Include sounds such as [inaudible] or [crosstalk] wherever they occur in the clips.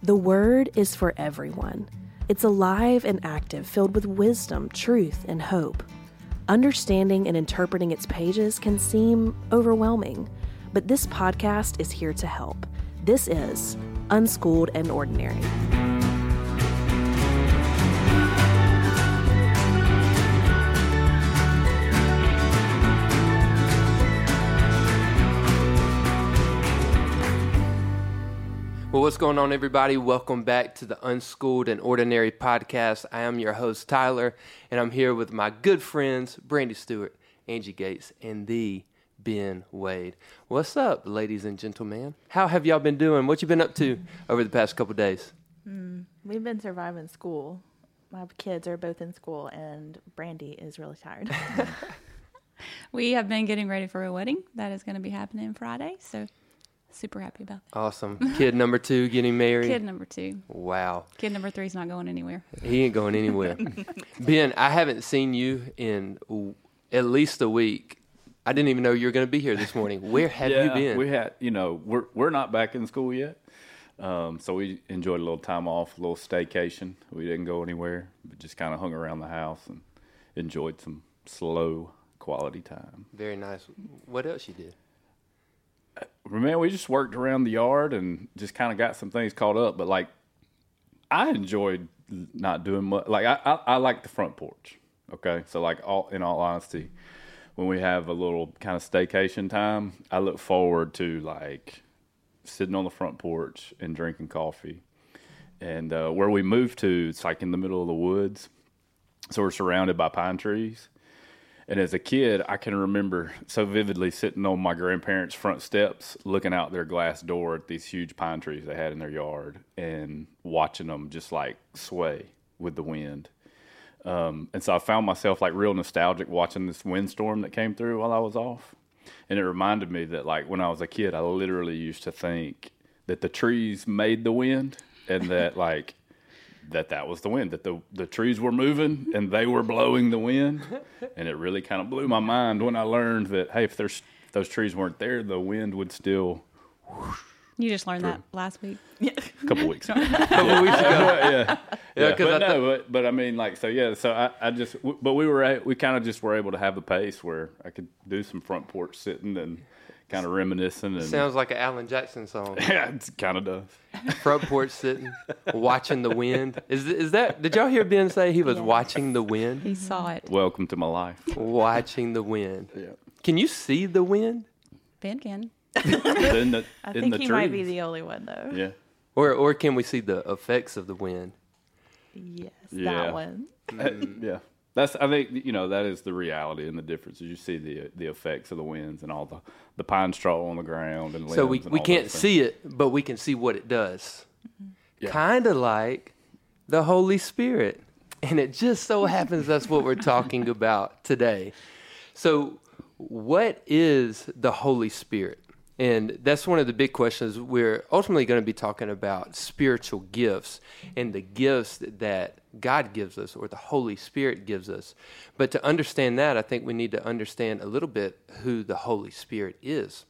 The Word is for everyone. It's alive and active, filled with wisdom, truth, and hope. Understanding and interpreting its pages can seem overwhelming, but this podcast is here to help. This is Unschooled and Ordinary. Well, what's going on, everybody? Welcome back to the Unschooled and Ordinary podcast. I am your host, Tyler, and I'm here with my good friends, Brandy Stewart, Angie Gates, and the Ben Wade. What's up, ladies and gentlemen? How have y'all been doing? What you been up to over the past couple days? Mm, we've been surviving school. My kids are both in school, and Brandy is really tired. [laughs] We have been getting ready for a wedding that is going to be happening Friday, so super happy about that. Awesome. Kid number two getting married. Kid number two. Wow. Kid number three's not going anywhere. He ain't going anywhere. [laughs] ben, I haven't seen you in w- at least a week. I didn't even know you were going to be here this morning. Where have you been? We had, you know, we're we're not back in school yet, um, so we enjoyed a little time off, a little staycation. We didn't go anywhere, but just kind of hung around the house and enjoyed some slow quality time. Very nice. What else you did? Man, we just worked around the yard and just kind of got some things caught up. But like, I enjoyed not doing much. Like, I, I, I like the front porch. Okay, so like, all in all honesty, when we have a little kind of staycation time, I look forward to like sitting on the front porch and drinking coffee. And uh, where we moved to, it's like in the middle of the woods, so we're surrounded by pine trees. And as a kid, I can remember so vividly sitting on my grandparents' front steps, looking out their glass door at these huge pine trees they had in their yard, and watching them just like sway with the wind. Um, and so I found myself like real nostalgic watching this windstorm that came through while I was off. And it reminded me that like when I was a kid, I literally used to think that the trees made the wind, and that like that that was the wind that the the trees were moving and they were blowing the wind. [laughs] And it really kind of blew my mind when i learned that hey if there's if those trees weren't there the wind would still You just learned that last week. [laughs] yeah. A [laughs] couple weeks. Ago couple weeks ago. yeah. Yeah, 'cause but I no but, but i mean like so yeah so i, I just w- but we were a- we kind of just were able to have the pace where i could do some front porch sitting and kind of reminiscing and Sounds like an Alan Jackson song. [laughs] yeah it kind of does [laughs] Front porch sitting, watching the wind. Is is that? Did y'all hear Ben say he was Yes. watching the wind? He saw it. welcome to my life Watching the wind. yeah Can you see the wind, Ben can. in the, [laughs] I in think the he trees. might be the only one, though. yeah or or can we see the effects of the wind? Yes, Yeah. that one. yeah, that's. I think you know that is the reality and the difference. Is you see the the effects of the winds and all the the pine straw on the ground and So we and we can't see it, but we can see what it does. Mm-hmm. Yeah. Kind of like the Holy Spirit. And it just so [laughs] happens that's what we're talking about today. So, what is the Holy Spirit? And that's one of the big questions. We're ultimately going to be talking about spiritual gifts and the gifts that God gives us or the Holy Spirit gives us. But to understand that, I think we need to understand a little bit who the Holy Spirit is.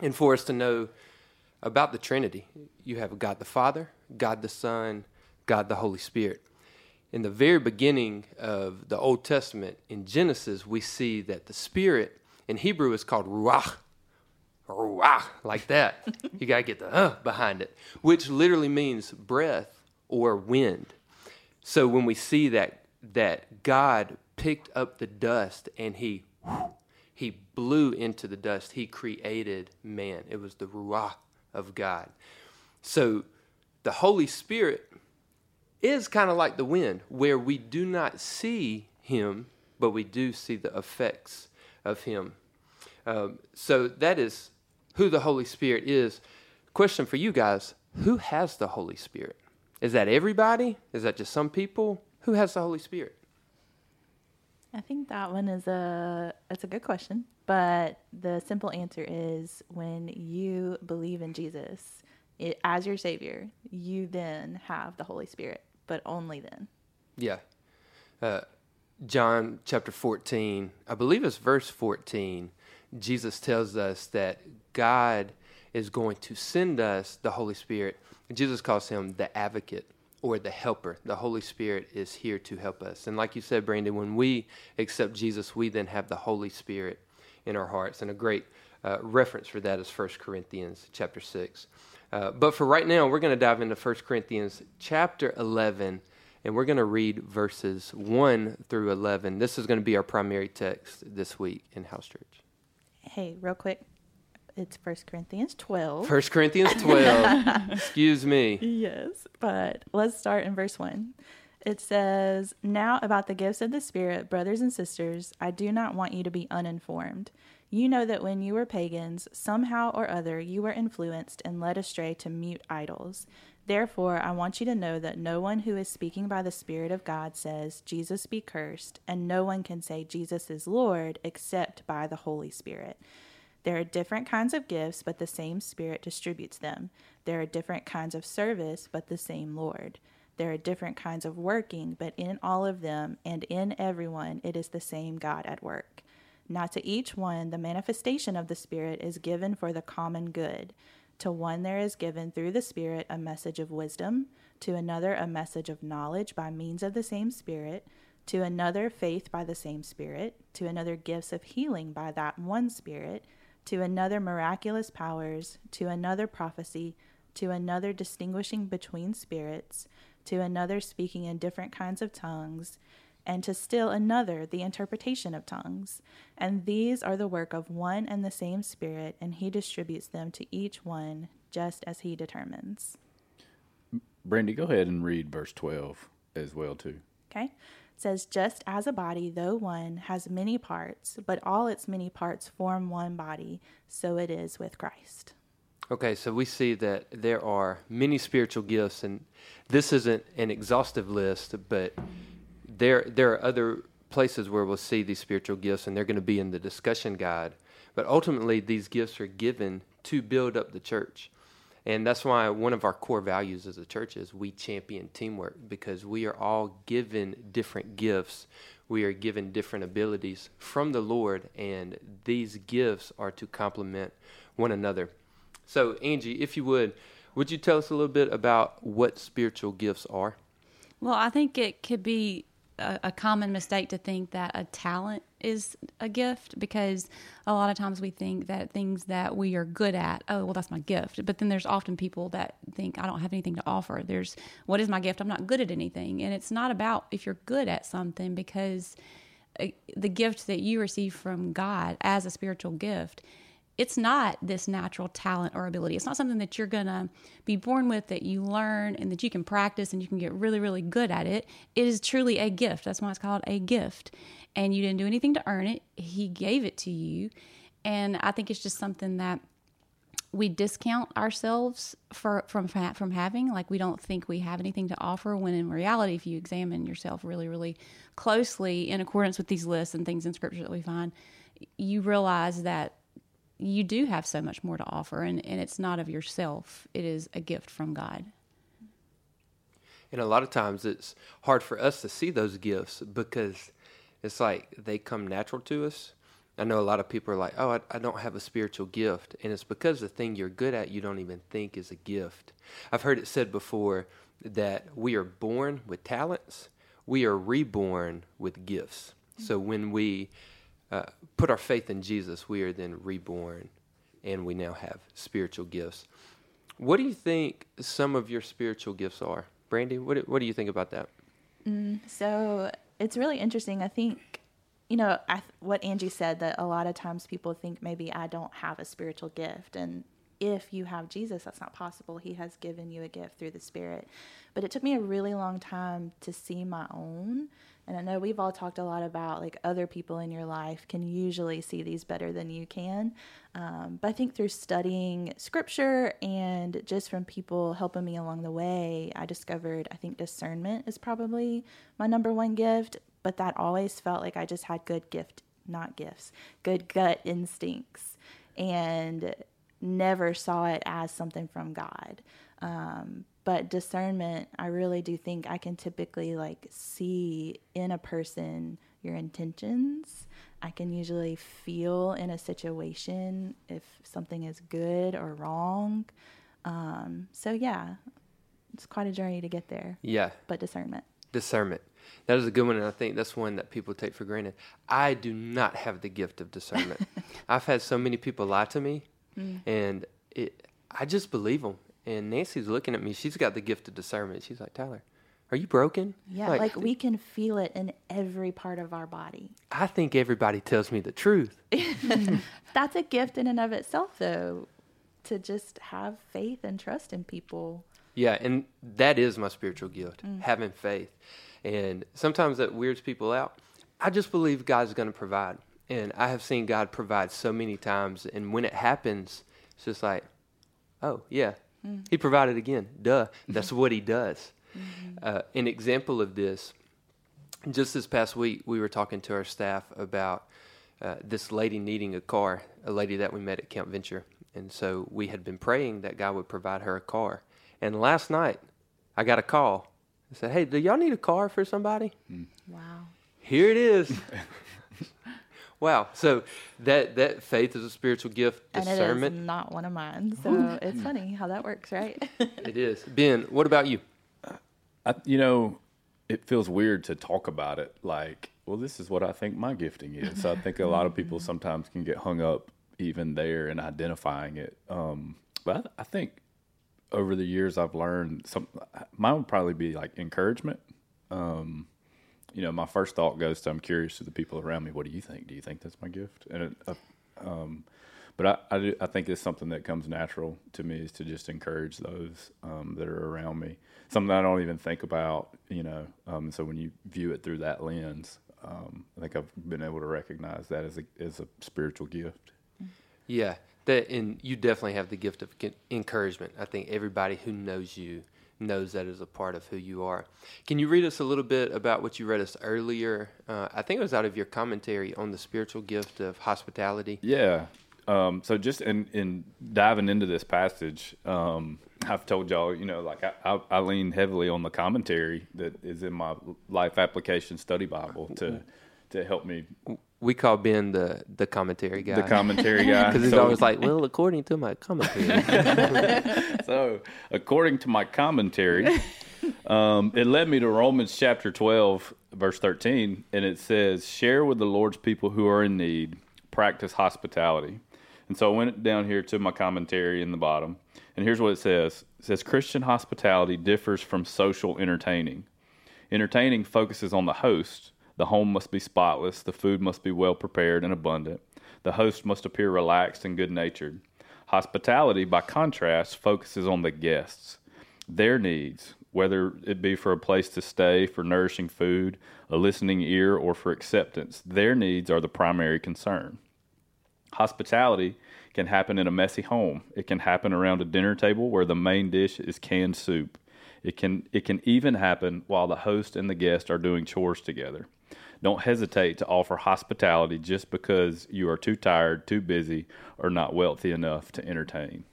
And for us to know about the Trinity, you have God the Father, God the Son, God the Holy Spirit. In the very beginning of the Old Testament, in Genesis, we see that the Spirit in Hebrew is called Ruach. Like that. you got to get the uh behind it, which literally means breath or wind. So when we see that that God picked up the dust and he he blew into the dust, he created man. It was the ruach of God. So the Holy Spirit is kind of like the wind, where we do not see him, but we do see the effects of him. Um, so that is who the Holy Spirit is. Question for you guys Who has the Holy Spirit? Is that everybody? Is that just some people? Who has the Holy Spirit? I think that one is a it's a good question, but the simple answer is when you believe in Jesus it, as your savior, you then have the Holy Spirit, but only then. Yeah. Uh, John chapter 14, I believe it's verse 14, Jesus tells us that God is going to send us the Holy Spirit Jesus calls him the advocate or the helper. The Holy Spirit is here to help us. And like you said, Brandon, when we accept Jesus, we then have the Holy Spirit in our hearts. And a great uh, reference for that is 1 Corinthians chapter 6. Uh, but for right now, we're going to dive into 1 Corinthians chapter 11, and we're going to read verses 1 through 11. This is going to be our primary text this week in House Church. Hey, real quick. It's First Corinthians 12. 1 Corinthians 12. [laughs] Excuse me. Yes, but let's start in verse 1. It says, Now about the gifts of the Spirit, brothers and sisters, I do not want you to be uninformed. You know that when you were pagans, somehow or other you were influenced and led astray to mute idols. Therefore, I want you to know that no one who is speaking by the Spirit of God says, Jesus be cursed, and no one can say Jesus is Lord except by the Holy Spirit. There are different kinds of gifts, but the same Spirit distributes them. There are different kinds of service, but the same Lord. There are different kinds of working, but in all of them and in everyone, it is the same God at work. Not to each one, the manifestation of the Spirit is given for the common good. To one, there is given through the Spirit a message of wisdom, to another, a message of knowledge by means of the same Spirit, to another, faith by the same Spirit, to another, gifts of healing by that one Spirit, to another, miraculous powers, to another, prophecy, to another, distinguishing between spirits, to another, speaking in different kinds of tongues and to still another the interpretation of tongues. And these are the work of one and the same Spirit, and He distributes them to each one just as He determines. Brandy, go ahead and read verse 12 as well, too. Okay? It says, Just as a body, though one, has many parts, but all its many parts form one body, so it is with Christ. Okay, so we see that there are many spiritual gifts, and this isn't an exhaustive list, but there there are other places where we'll see these spiritual gifts, and they're going to be in the discussion guide. But ultimately, these gifts are given to build up the church. And that's why one of our core values as a church is we champion teamwork because we are all given different gifts. We are given different abilities from the Lord, and these gifts are to complement one another. So, Angie, if you would, would you tell us a little bit about what spiritual gifts are? Well, I think it could be a, a, common mistake to think that a talent is a gift because a lot of times we think that things that we are good at, oh, well, that's my gift. But then there's often people that think, I don't have anything to offer. There's, what is my gift? I'm not good at anything. And it's not about if you're good at something because uh, the gift that you receive from God as a spiritual gift it's not this natural talent or ability. It's not something that you're going to be born with that you learn and that you can practice and you can get really, really good at it. It is truly a gift. That's why it's called a gift. And you didn't do anything to earn it, He gave it to you. And I think it's just something that we discount ourselves for from from having like we don't think we have anything to offer when in reality if you examine yourself really really closely in accordance with these lists and things in scripture that we find you realize that you do have so much more to offer, and, and it's not of yourself, it is a gift from God. And a lot of times it's hard for us to see those gifts because it's like they come natural to us. I know a lot of people are like, oh, I, I, don't have a spiritual gift. And it's because the thing you're good at, you don't even think is a gift. I've heard it said before that we are born with talents, we are reborn with gifts. So when we uh, put our faith in Jesus, we are then reborn and we now have spiritual gifts. What do you think some of your spiritual gifts are? Brandy, what, what do you think about that? Mm, so it's really interesting. I think, you know, I, what Angie said that a lot of times people think maybe I don't have a spiritual gift. And if you have Jesus, that's not possible. He has given you a gift through the Spirit. But it took me a really long time to see my own and I know we've all talked a lot about like other people in your life can usually see these better than you can. Um, but I think through studying scripture and just from people helping me along the way, I discovered I think discernment is probably my number one gift. But that always felt like I just had good gift, not gifts, good gut instincts, and never saw it as something from God. Um, but discernment i really do think i can typically like see in a person your intentions i can usually feel in a situation if something is good or wrong um, so yeah it's quite a journey to get there. Yeah, But discernment. discernment. That is a good one, and I think that's one that people take for granted. I do not have the gift of discernment. [laughs] I've had so many people lie to me, Mm. and it, I just believe them. And Nancy's looking at me. She's got the gift of discernment. She's like, Tyler, are you broken? Yeah, like, we can feel it in every part of our body. I think everybody tells me the truth. [laughs] That's a gift in and of itself, though, to just have faith and trust in people. Yeah, and that is my spiritual gift, having faith. And sometimes that weirds people out. I just believe God's going to provide. And I have seen God provide so many times. And when it happens, it's just like, oh, yeah, He provided again. Duh. That's what He does. Uh, an example of this, just this past week, we were talking to our staff about uh, this lady needing a car, a lady that we met at Camp Venture. And so we had been praying that God would provide her a car. And last night, I got a call. I said, Hey, do y'all need a car for somebody? Wow. Here it is. [laughs] wow. So that, that faith is a spiritual gift, And it is not one of mine. So it's funny how that works, right? [laughs] it is. Ben, what about you? I, you know, it feels weird to talk about it like, well, this is what I think my gifting is. So I think a lot of people [laughs] sometimes can get hung up even there in identifying it. Um, but I, I think over the years I've learned some. Mine would probably be like encouragement. Um, you know, my first thought goes to I'm curious to the people around me. What do you think? Do you think that's my gift? And it, uh, um, but I, I, do- I think it's something that comes natural to me is to just encourage those um, that are around me. Something I don't even think about, you know. Um, so when you view it through that lens, um, I think I've been able to recognize that as a as a spiritual gift. Yeah, that and you definitely have the gift of encouragement. I think everybody who knows you knows that is a part of who you are. Can you read us a little bit about what you read us earlier? Uh, I think it was out of your commentary on the spiritual gift of hospitality. Yeah. Um, so just in, in diving into this passage, um, I've told y'all, you know, like I, I, I lean heavily on the commentary that is in my life application study Bible to to help me We call Ben the the commentary guy. the commentary guy [laughs] because he's So- always like, well, according to my commentary. [laughs] [laughs] so, according to my commentary, um, it led me to Romans chapter 12, verse 13, and it says, Share with the Lord's people who are in need, practice hospitality. And so I went down here to my commentary in the bottom, and here's what it says It says, Christian hospitality differs from social entertaining. Entertaining focuses on the host. The home must be spotless, the food must be well prepared and abundant. The host must appear relaxed and good natured. Hospitality, by contrast, focuses on the guests, their needs, whether it be for a place to stay, for nourishing food, a listening ear, or for acceptance. Their needs are the primary concern. Hospitality can happen in a messy home. It can happen around a dinner table where the main dish is canned soup. It can it can even happen while the host and the guest are doing chores together. Don't hesitate to offer hospitality just because you are too tired, too busy, or not wealthy enough to entertain.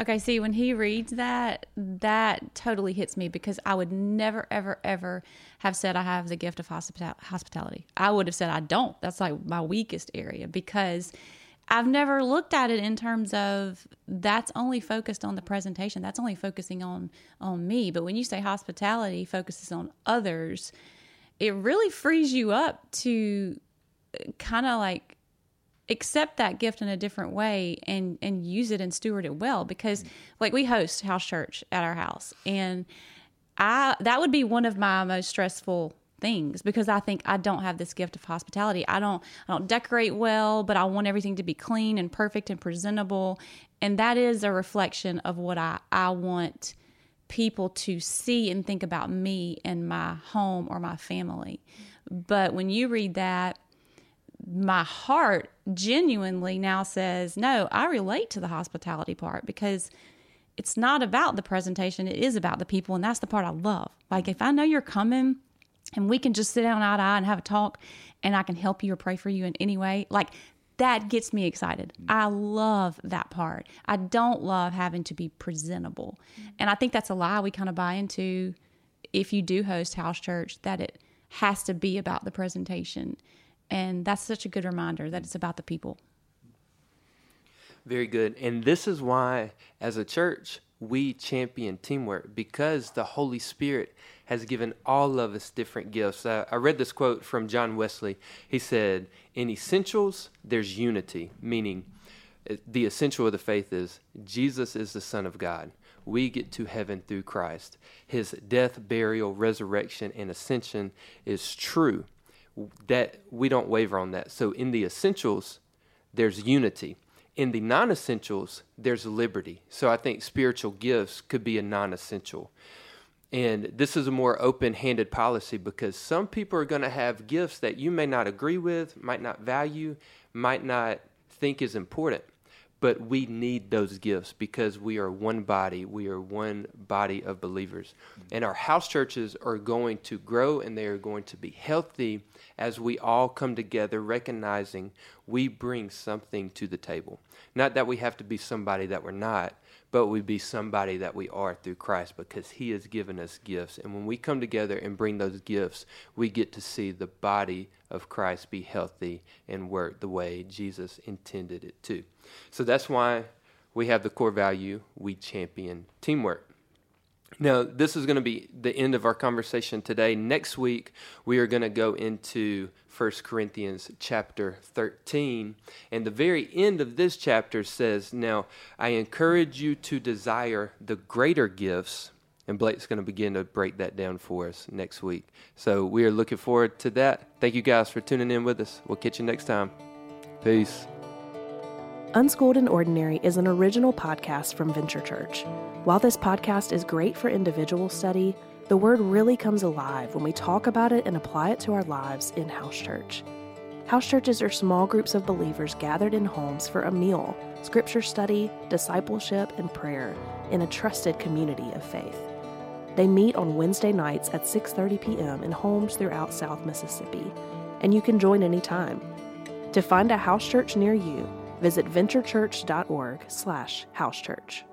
Okay, see, when he reads that, that totally hits me because I would never, ever, ever have said I have the gift of hospital- hospitality. I would have said I don't. That's like my weakest area because I've never looked at it in terms of that's only focused on the presentation. That's only focusing on on me. But when you say hospitality focuses on others, it really frees you up to kind of like accept that gift in a different way and and use it and steward it well because like we host house church at our house and i that would be one of my most stressful things because i think i don't have this gift of hospitality. I don't i don't decorate well but i want everything to be clean and perfect and presentable and that is a reflection of what i i want people to see and think about me and my home or my family but when you read that my heart genuinely now says, no, I relate to the hospitality part because it's not about the presentation. It is about the people. And that's the part I love. Like, if I know you're coming and we can just sit down eye to eye and have a talk and I can help you or pray for you in any way, like, that gets me excited. Mm. I love that part. I don't love having to be presentable. Mm. And I think that's a lie we kind of buy into if you do host house church, that it has to be about the presentation. And that's such a good reminder that it's about the people. Very good. And this is why, as a church, we champion teamwork because the Holy Spirit has given all of us different gifts. Uh, I read this quote from John Wesley. He said, In essentials, there's unity, meaning uh, the essential of the faith is Jesus is the Son of God. We get to heaven through Christ. His death, burial, resurrection, and ascension is true. That we don't waver on that. So in the essentials, there's unity. In the non essentials, there's liberty. So I think spiritual gifts could be a non essential. And this is a more open handed policy because some people are going to have gifts that you may not agree with, might not value, might not think is important but we need those gifts because we are one body. We are one body of believers. And our house churches are going to grow and they are going to be healthy as we all come together, recognizing we bring something to the table. Not that we have to be somebody that we're not, but we be somebody that we are through Christ because He has given us gifts. And when we come together and bring those gifts, we get to see the body of Christ be healthy and work the way Jesus intended it to. So that's why we have the core value we champion teamwork. Now, this is going to be the end of our conversation today. Next week, we are going to go into 1 Corinthians chapter 13. And the very end of this chapter says, Now, I encourage you to desire the greater gifts. And Blake's going to begin to break that down for us next week. So we are looking forward to that. Thank you guys for tuning in with us. We'll catch you next time. Peace. Unschooled and Ordinary is an original podcast from Venture Church. While this podcast is great for individual study, the Word really comes alive when we talk about it and apply it to our lives in house church. House churches are small groups of believers gathered in homes for a meal, scripture study, discipleship, and prayer in a trusted community of faith. They meet on Wednesday nights at 6:30 p.m. in homes throughout South Mississippi, and you can join anytime. To find a house church near you, visit venturechurch.org/housechurch.